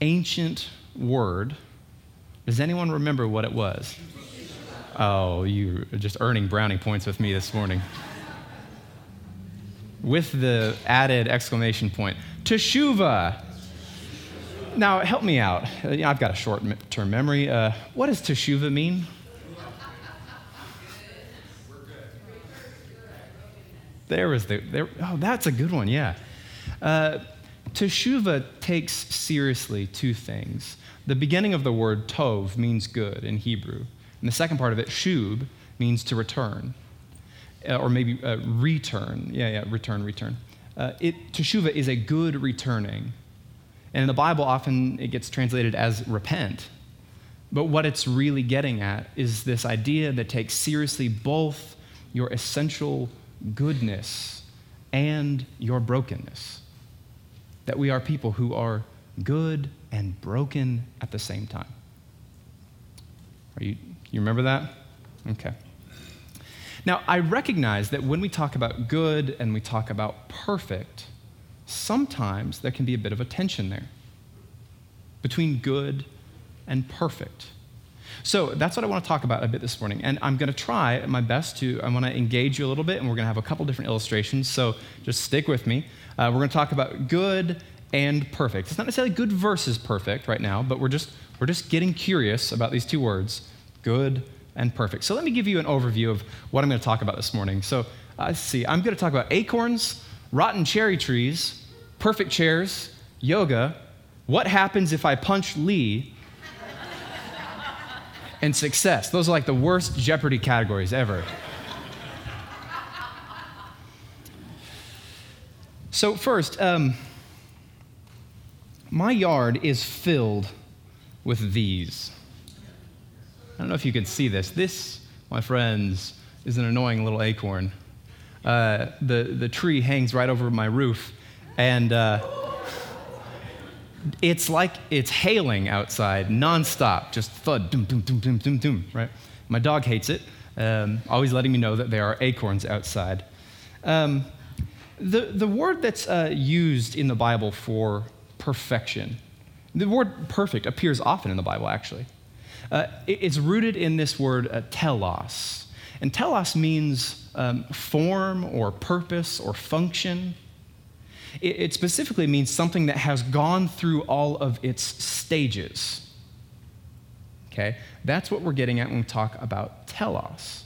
ancient word. Does anyone remember what it was? Oh, you're just earning brownie points with me this morning. With the added exclamation point, Teshuva. Now, help me out. I've got a short term memory. Uh, what does Teshuva mean? There was the, there, oh, that's a good one, yeah. Uh, Teshuva takes seriously two things. The beginning of the word tov means good in Hebrew, and the second part of it, shub, means to return, uh, or maybe uh, return. Yeah, yeah, return, return. Uh, it, teshuva is a good returning. And in the Bible, often it gets translated as repent. But what it's really getting at is this idea that takes seriously both your essential goodness and your brokenness. That we are people who are good and broken at the same time. Are you, you remember that? Okay. Now, I recognize that when we talk about good and we talk about perfect, sometimes there can be a bit of a tension there between good and perfect. So that's what I want to talk about a bit this morning. And I'm going to try my best to, I want to engage you a little bit, and we're going to have a couple different illustrations. So just stick with me. Uh, we're going to talk about good and perfect. It's not necessarily good versus perfect right now, but we're just, we're just getting curious about these two words good and perfect. So let me give you an overview of what I'm going to talk about this morning. So uh, let's see, I'm going to talk about acorns, rotten cherry trees, perfect chairs, yoga, what happens if I punch Lee, and success. Those are like the worst Jeopardy categories ever. So, first, um, my yard is filled with these. I don't know if you can see this. This, my friends, is an annoying little acorn. Uh, the, the tree hangs right over my roof, and uh, it's like it's hailing outside nonstop, just thud, doom, doom, doom, doom, doom, doom, right? My dog hates it, um, always letting me know that there are acorns outside. Um, the, the word that's uh, used in the Bible for perfection, the word perfect appears often in the Bible, actually. Uh, it, it's rooted in this word uh, telos. And telos means um, form or purpose or function. It, it specifically means something that has gone through all of its stages. Okay? That's what we're getting at when we talk about telos.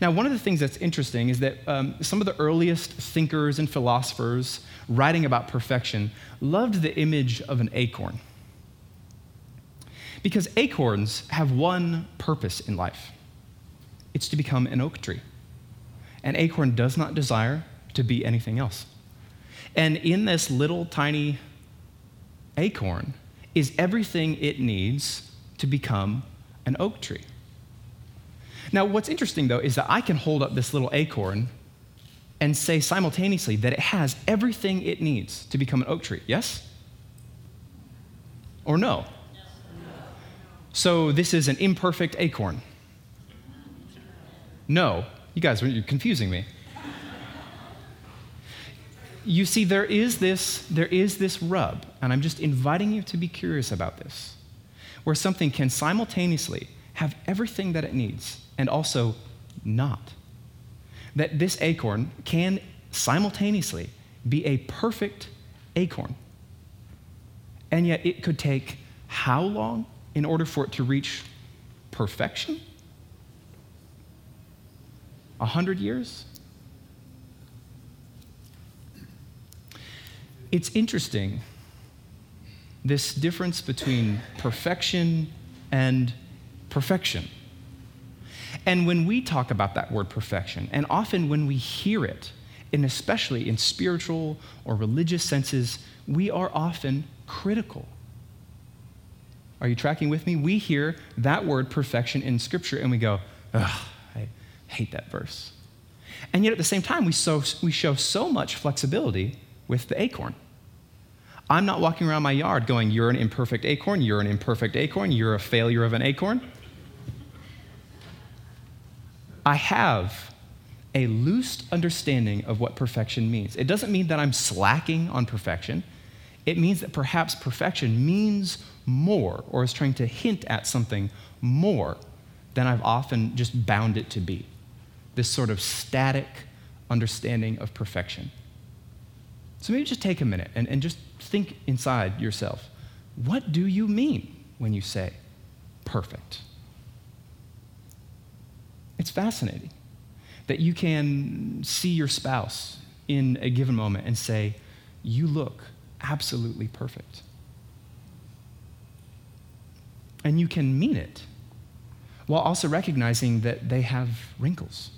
Now, one of the things that's interesting is that um, some of the earliest thinkers and philosophers writing about perfection loved the image of an acorn. Because acorns have one purpose in life it's to become an oak tree. An acorn does not desire to be anything else. And in this little tiny acorn is everything it needs to become an oak tree. Now, what's interesting though is that I can hold up this little acorn and say simultaneously that it has everything it needs to become an oak tree. Yes? Or no? So this is an imperfect acorn. No. You guys, you're confusing me you see, there is this, there is this rub, and I'm just inviting you to be curious about this, where something can simultaneously have everything that it needs and also not. That this acorn can simultaneously be a perfect acorn. And yet it could take how long in order for it to reach perfection? A hundred years? It's interesting this difference between perfection and perfection. And when we talk about that word perfection, and often when we hear it, and especially in spiritual or religious senses, we are often critical Are you tracking with me? We hear that word perfection in Scripture and we go, ugh, I hate that verse. And yet at the same time, we, so, we show so much flexibility with the acorn. I'm not walking around my yard going, You're an imperfect acorn, you're an imperfect acorn, you're a failure of an acorn. I have a loose understanding of what perfection means. It doesn't mean that I'm slacking on perfection. It means that perhaps perfection means more or is trying to hint at something more than I've often just bound it to be. This sort of static understanding of perfection. So maybe just take a minute and, and just think inside yourself what do you mean when you say perfect? It's fascinating that you can see your spouse in a given moment and say, You look absolutely perfect. And you can mean it while also recognizing that they have wrinkles.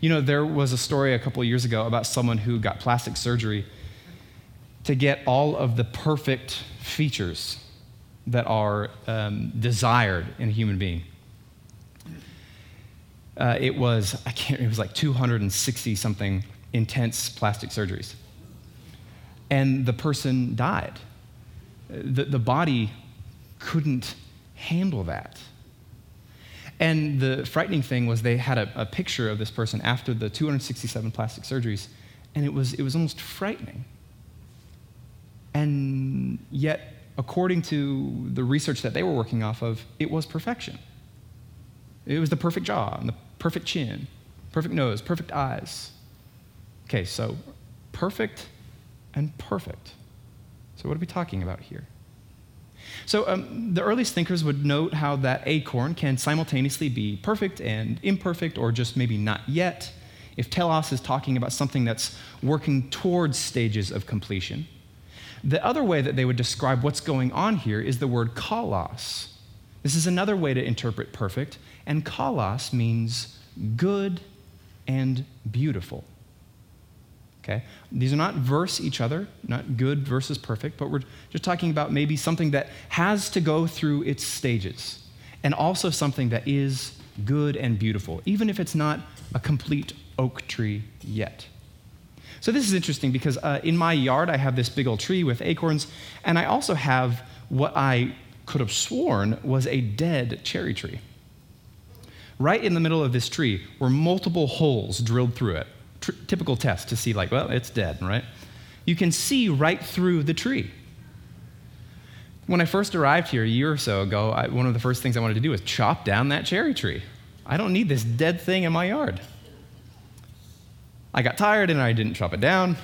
You know, there was a story a couple years ago about someone who got plastic surgery to get all of the perfect features that are um, desired in a human being. Uh, it was, I can't, it was like 260 something intense plastic surgeries. And the person died. The, the body couldn't handle that. And the frightening thing was they had a, a, picture of this person after the 267 plastic surgeries, and it was, it was almost frightening. And yet, according to the research that they were working off of, it was perfection. It was the perfect jaw and the perfect chin, perfect nose, perfect eyes. Okay, so perfect and perfect. So, what are we talking about here? So, um, the earliest thinkers would note how that acorn can simultaneously be perfect and imperfect, or just maybe not yet. If telos is talking about something that's working towards stages of completion. The other way that they would describe what's going on here is the word kalos. This is another way to interpret perfect, and kalos means good and beautiful. Okay? These are not verse each other, not good versus perfect, but we're just talking about maybe something that has to go through its stages, and also something that is good and beautiful, even if it's not a complete oak tree yet. So, this is interesting because uh, in my yard, I have this big old tree with acorns, and I also have what I could have sworn was a dead cherry tree. Right in the middle of this tree were multiple holes drilled through it. Tr- typical test to see, like, well, it's dead, right? You can see right through the tree. When I first arrived here a year or so ago, I, one of the first things I wanted to do was chop down that cherry tree. I don't need this dead thing in my yard. I got tired and I didn't chop it down.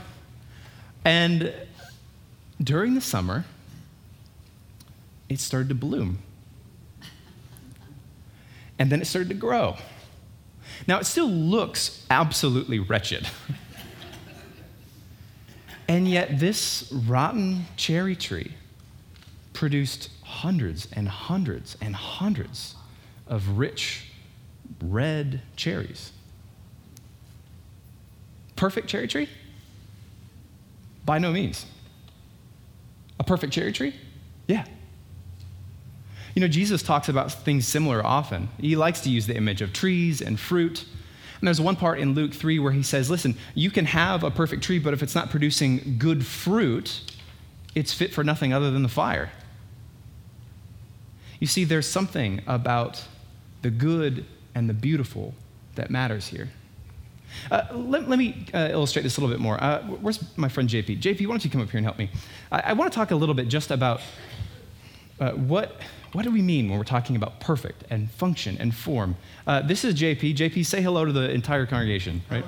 And during the summer, it started to bloom. And then it started to grow. Now, it still looks absolutely wretched. and yet, this rotten cherry tree produced hundreds and hundreds and hundreds of rich red cherries. Perfect cherry tree? By no means. A perfect cherry tree? Yeah, you know, Jesus talks about things similar often. He likes to use the image of trees and fruit. And there's one part in Luke 3 where he says, listen, you can have a perfect tree, but if it's not producing good fruit, it's fit for nothing other than the fire. You see, there's something about the good and the beautiful that matters here. Uh, let, let, me uh, illustrate this a little bit more. Uh, where's my friend JP? JP, why don't you come up here and help me? I, I want to talk a little bit just about uh, what what do we mean when we're talking about perfect and function and form? Uh, this is JP. JP, say hello to the entire congregation, right?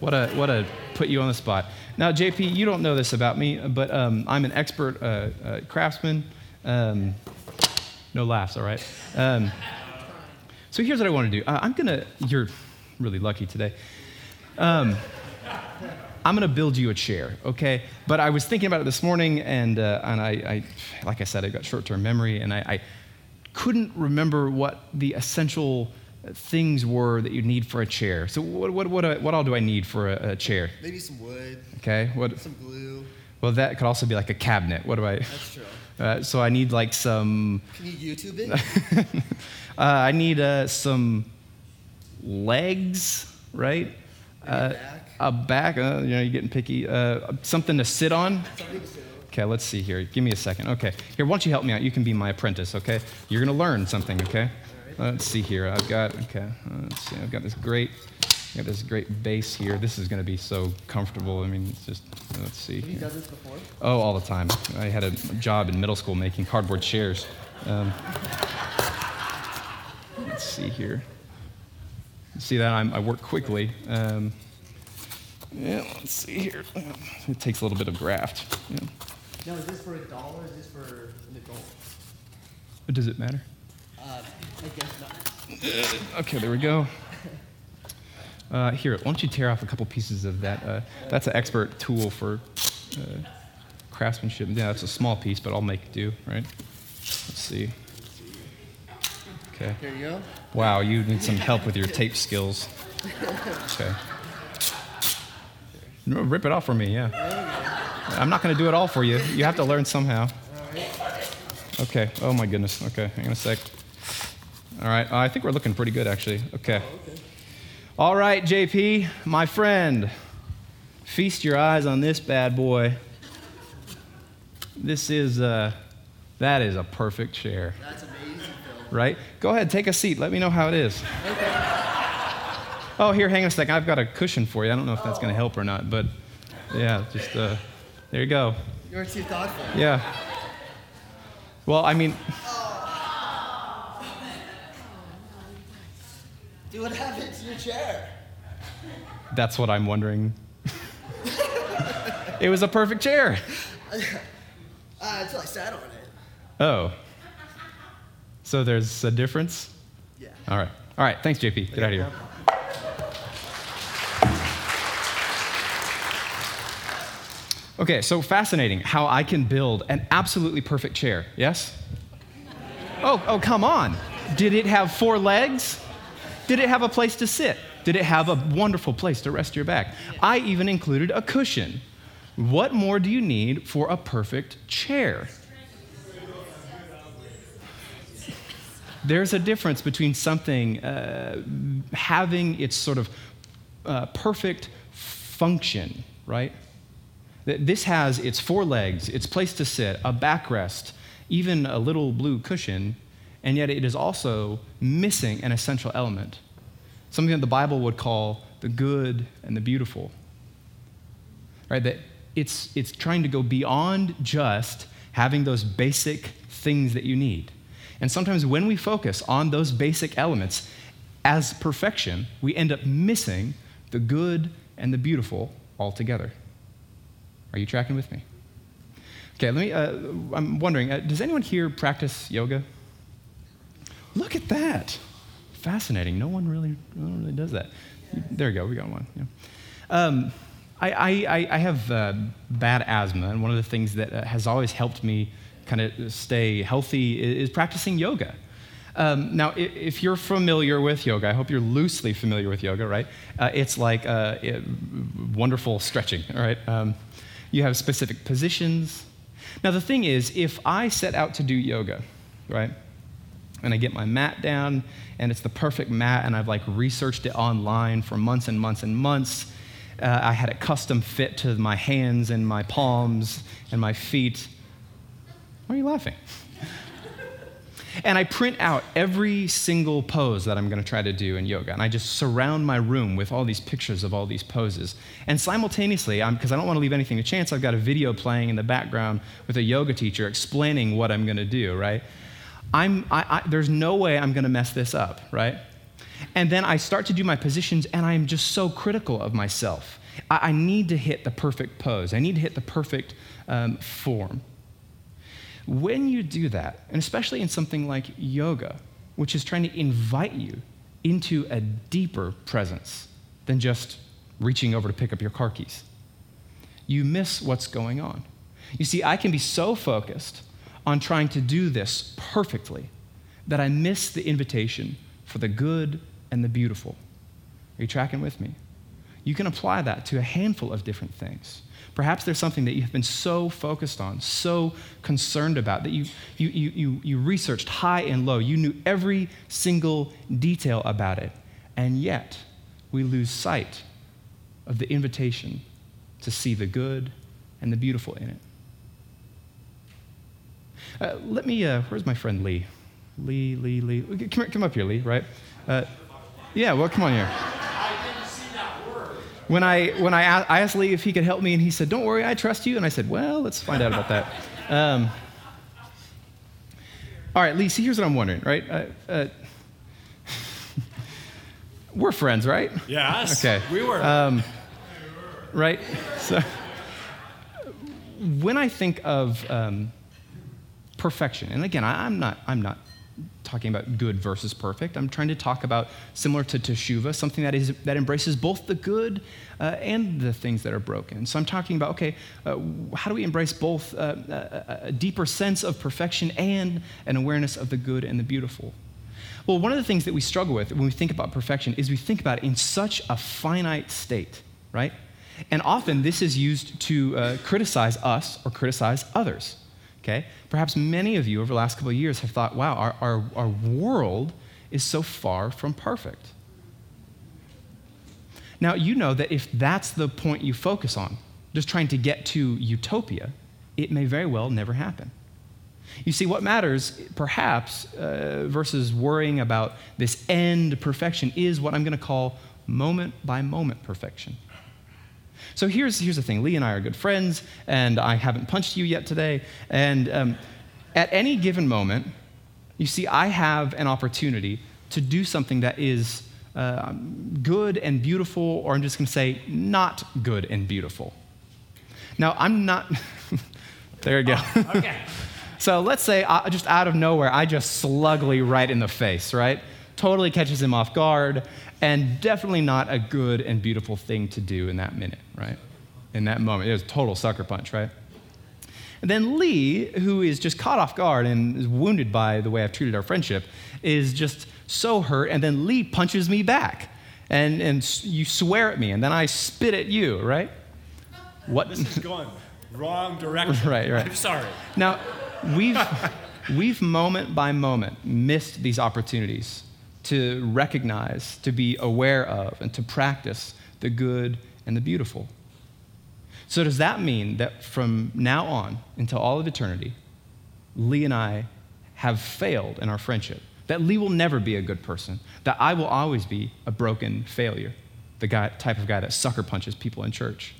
What a, what a put you on the spot. Now, JP, you don't know this about me, but um, I'm an expert uh, craftsman. Um, no laughs, all right? Um, so here's what I want to do. I'm going to, you're really lucky today. Um, I'm going to build you a chair, okay? But I was thinking about it this morning, and, uh, and I, I, like I said, I've got short term memory, and I, I, couldn't remember what the essential things were that you need for a chair. So, what, what, what, uh, what all do I need for a, a, chair? Maybe some wood. Okay. What, some glue. Well, that could also be like a cabinet. What do I? That's true. Uh, so I need like some. Can you YouTube it? uh, I need uh, some legs, right? Uh, back. A back. Uh, you know, you're getting picky. Uh, something to sit on. Something to say. Okay, let's see here. Give me a second. Okay, here, why don't you help me out? You can be my apprentice. Okay, you're gonna learn something. Okay. Let's see here. I've got. Okay. Let's see. I've got this great. Got this great base here. This is going to be so comfortable. I mean, it's just. Let's see. Have you done this before? Oh, all the time. I had a job in middle school making cardboard chairs. Um, let's see here. See that I'm, I work quickly. Um, yeah, let's see here. It takes a little bit of graft. Yeah. Now, is this for a dollar? is this for an adult? Does it matter? Uh, I guess not. Okay, there we go. Uh, here, why don't you tear off a couple pieces of that? Uh, that's an expert tool for uh, craftsmanship. Yeah, that's a small piece, but I'll make do, right? Let's see. Okay. Here you go. Wow, you need some help with your tape skills. Okay. No, rip it off for me, yeah. I'm not going to do it all for you. You have to learn somehow. Okay. Oh my goodness. Okay. Hang on a sec. All right. Uh, I think we're looking pretty good, actually. Okay. All right, JP, my friend. Feast your eyes on this bad boy. This is, uh, that is a perfect chair That's amazing. Right? Go ahead, take a seat. Let me know how it is. Oh, here, hang on a second. I've got a cushion for you. I don't know if that's going to help or not, but yeah, just uh, there you go. You're too thoughtful. Yeah. Well, I mean, do what happened to your chair? that's what I'm wondering. it was a perfect chair. Uh, until I sat on it. Oh. So there's a difference? Yeah. All right. All right. Thanks, JP. Get out of here. Okay, so fascinating how I can build an absolutely perfect chair. Yes? Oh, oh, come on. Did it have four legs? Did it have a place to sit? Did it have a wonderful place to rest your back? I even included a cushion. What more do you need for a perfect chair? There's a difference between something uh, having its sort of uh, perfect function, right? Th- This has its four legs, its place to sit, a backrest, even a little blue cushion, and yet it is also missing an essential element. Something that the Bible would call the good and the beautiful. Right? That it's, it's trying to go beyond just having those basic things that you need. And sometimes when we focus on those basic elements as perfection, we end up missing the good and the beautiful altogether. Are you tracking with me? Okay, let me. Uh, I'm wondering, uh, does anyone here practice yoga? Look at that. Fascinating. No one really, no one really does that. There you go. We got one. Yeah. Um, I, I, I- I have uh, bad asthma, and one of the things that uh, has always helped me kind of stay healthy is, practicing yoga. Um, now, if you're familiar with yoga, I hope you're loosely familiar with yoga, right? Uh, it's like uh, it- wonderful stretching, all right? Um, you have specific positions. Now, the thing is, if I set out to do yoga, right, and I get my mat down, and it's the perfect mat, and I've like researched it online for months and months and months. Uh, I had it custom fit to my hands and my palms and my feet. Why are you laughing? And I print out every single pose that I'm going to try to do in yoga. And I just surround my room with all these pictures of all these poses. And simultaneously, because I don't want to leave anything to chance, I've got a video playing in the background with a yoga teacher explaining what I'm going to do, right? I'm, I, I, there's no way I'm going to mess this up, right? And then I start to do my positions, and I'm just so critical of myself. I, I need to hit the perfect pose, I need to hit the perfect um, form. When you do that, and especially in something like yoga, which is trying to invite you into a deeper presence than just reaching over to pick up your car keys, you miss what's going on. You see, I can be so focused on trying to do this perfectly that I miss the invitation for the good and the beautiful. Are you tracking with me? You can apply that to a handful of different things. Perhaps there's something that you've been so focused on, so concerned about, that you, you, you, you, you researched high and low. You knew every single detail about it. And yet, we lose sight of the invitation to see the good and the beautiful in it. Uh, let me, uh, where's my friend Lee? Lee, Lee, Lee. Come, come up here, Lee, right? Uh, yeah, well, come on here. When I, when I, I asked Lee if he could help me, and he said, Don't worry, I trust you. And I said, Well, let's find out about that. Um, all right, Lee, see, here's what I'm wondering, right? Uh, uh, we're friends, right? Yes. Okay. We were. Um, right? So, when I think of um, perfection, and again, I, am not, I'm not talking about good versus perfect. I'm trying to talk about similar to teshuva, something that is that embraces both the good uh, and the things that are broken. So I'm talking about okay, uh, how do we embrace both uh, a, a deeper sense of perfection and an awareness of the good and the beautiful? Well, one of the things that we struggle with when we think about perfection is we think about it in such a finite state, right? And often this is used to uh, criticize us or criticize others. Okay? Perhaps many of you over the last couple of years have thought, wow, our, our, our world is so far from perfect. Now, you know that if that's the point you focus on, just trying to get to utopia, it may very well never happen. You see, what matters, perhaps, uh, versus worrying about this end perfection, is what I'm going to call moment by moment perfection. So here's, here's the thing Lee and I are good friends, and I haven't punched you yet today. And um, at any given moment, you see, I have an opportunity to do something that is uh, good and beautiful, or I'm just going to say, not good and beautiful. Now, I'm not. there you go. Oh, okay. so let's say, uh, just out of nowhere, I just slug Lee right in the face, right? Totally catches him off guard and definitely not a good and beautiful thing to do in that minute, right? In that moment. It was a total sucker punch, right? And then Lee, who is just caught off guard and is wounded by the way I've treated our friendship, is just so hurt. And then Lee punches me back. And, and you swear at me, and then I spit at you, right? What? This is going wrong direction. right, right. I'm sorry. Now, we've, we've moment by moment missed these opportunities to recognize, to be aware of, and to practice the good and the beautiful. So, does that mean that from now on until all of eternity, Lee and I have failed in our friendship? That Lee will never be a good person? That I will always be a broken failure? The guy, type of guy that sucker punches people in church?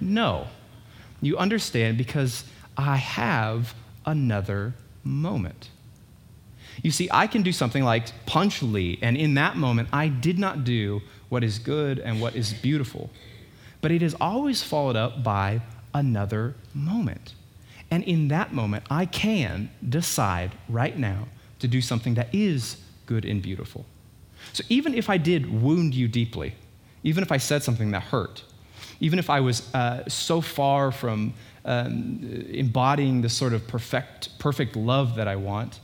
No. You understand because I have another moment. You see, I can do something like punch Lee, and in that moment, I did not do what is good and what is beautiful. But it is always followed up by another moment. And in that moment, I can decide right now to do something that is good and beautiful. So even if I did wound you deeply, even if I said something that hurt, even if I was uh, so far from um, embodying the sort of perfect, perfect love that I want,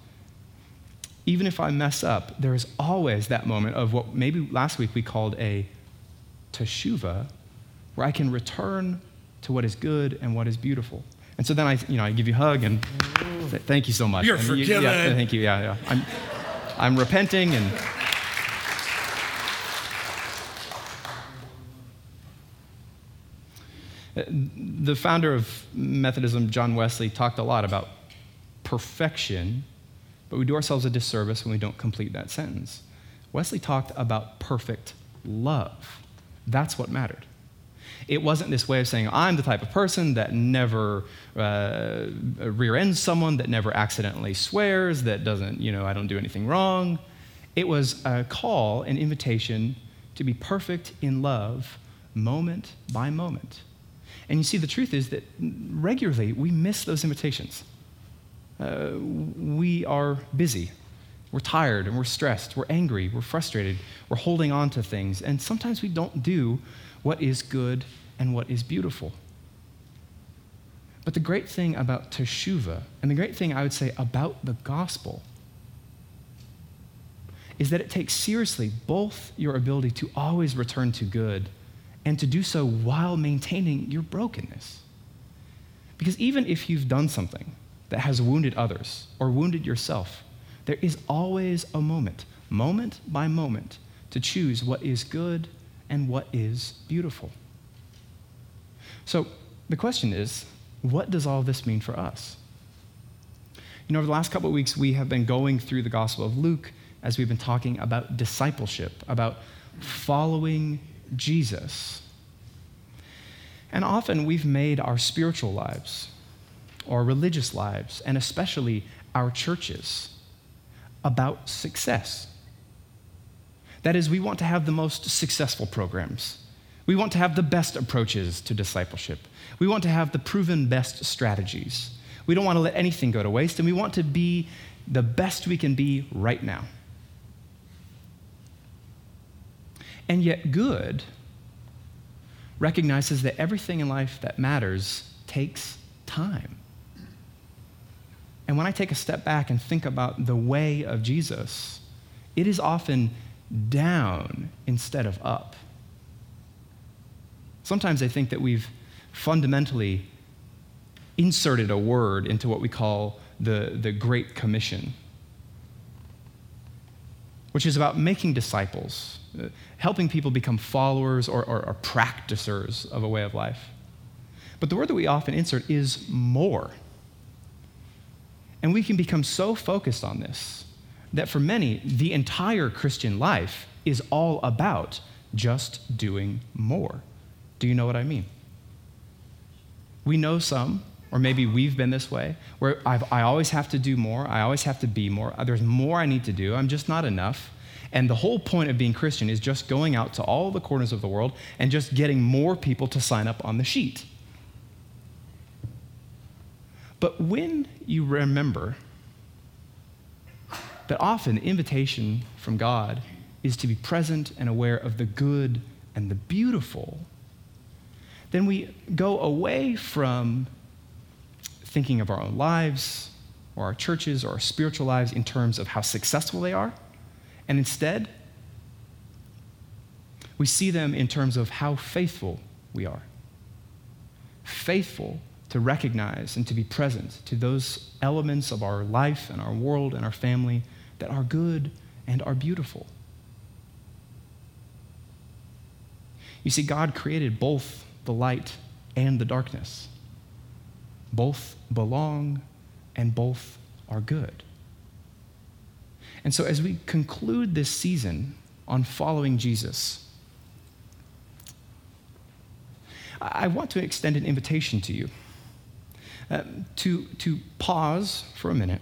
even if I mess up, there is always that moment of what maybe last week we called a teshuva, where I can return to what is good and what is beautiful. And so then I, you know, I give you a hug and say, thank you so much. You're and forgiven. You, yeah, thank you. Yeah, yeah. I'm, I'm repenting and. The founder of Methodism, John Wesley, talked a lot about perfection but we do ourselves a disservice when we don't complete that sentence. Wesley talked about perfect love. That's what mattered. It wasn't this way of saying, I'm the type of person that never uh, rear ends someone, that never accidentally swears, that doesn't, you know, I don't do anything wrong. It was a call, an invitation to be perfect in love, moment by moment. And you see, the truth is that regularly we miss those invitations uh, we are busy. We're tired and we're stressed. We're angry. We're frustrated. We're holding on to things. And sometimes we don't do what is good and what is beautiful. But the great thing about Teshuvah, and the great thing I would say about the gospel, is that it takes seriously both your ability to always return to good and to do so while maintaining your brokenness. Because even if you've done something that has wounded others or wounded yourself, there is always a moment, moment by moment, to choose what is good and what is beautiful. So the question is what does all this mean for us? You know, over the last couple of weeks, we have been going through the Gospel of Luke as we've been talking about discipleship, about following Jesus. And often we've made our spiritual lives, or religious lives, and especially our churches, about success. That is, we want to have the most successful programs. We want to have the best approaches to discipleship. We want to have the proven best strategies. We don't want to let anything go to waste, and we want to be the best we can be right now. And yet, good recognizes that everything in life that matters takes time. And when I take a step back and think about the way of Jesus, it is often down instead of up. Sometimes I think that we've fundamentally inserted a word into what we call the, the Great Commission, which is about making disciples, uh, helping people become followers or, or, or practicers of a way of life. But the word that we often insert is more. And we can become so focused on this that for many, the entire Christian life is all about just doing more. Do you know what I mean? We know some, or maybe we've been this way, where I've, i always have to do more, I always have to be more, there's more I need to do, I'm just not enough. And the whole point of being Christian is just going out to all the corners of the world and just getting more people to sign up on the sheet. But when you remember that often the invitation from God is to be present and aware of the good and the beautiful, then we go away from thinking of our own lives or our churches or our spiritual lives in terms of how successful they are and instead, we see them in terms of how faithful we are. Faithful to recognize and to be present to those elements of our life and our world and our family that are good and are beautiful. You see, God created both the light and the darkness. Both belong and both are good. And so, as we conclude this season on following Jesus, I want to extend an invitation to you uh, to, to pause for a minute.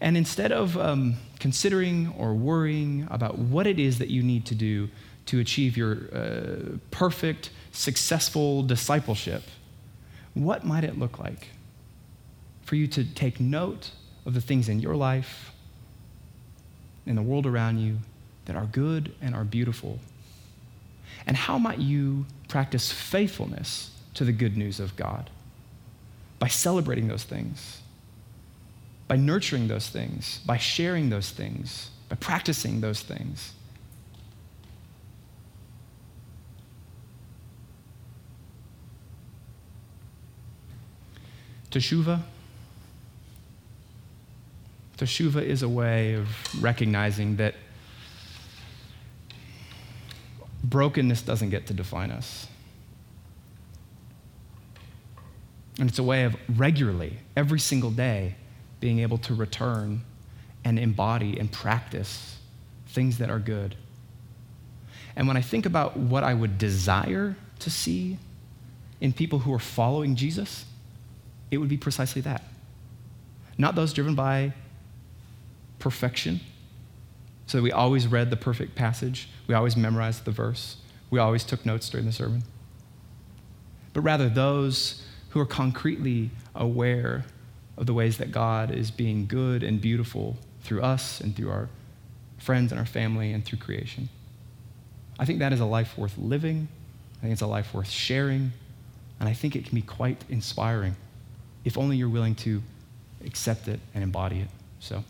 And instead of um, considering or worrying about what it is that you need to do to achieve your uh, perfect, successful discipleship, what might it look like for you to take note of the things in your life in the world around you that are good and are beautiful? And how might you practice faithfulness to the good news of God? By celebrating those things, by nurturing those things, by sharing those things, by practicing those things. Teshuva Teshuva is a way of recognizing that brokenness doesn't get to define us. And it's a way of regularly, every single day, being able to return and embody and practice things that are good. And when I think about what I would desire to see in people who are following Jesus, it would be precisely that. Not those driven by perfection. So that we always read the perfect passage, we always memorized the verse, we always took notes during the sermon. But rather, those who are concretely aware of the ways that God is being good and beautiful through us and through our friends and our family and through creation. I think that is a life worth living. I think it's a life worth sharing. And I think it can be quite inspiring if only you're willing to accept it and embody it. So.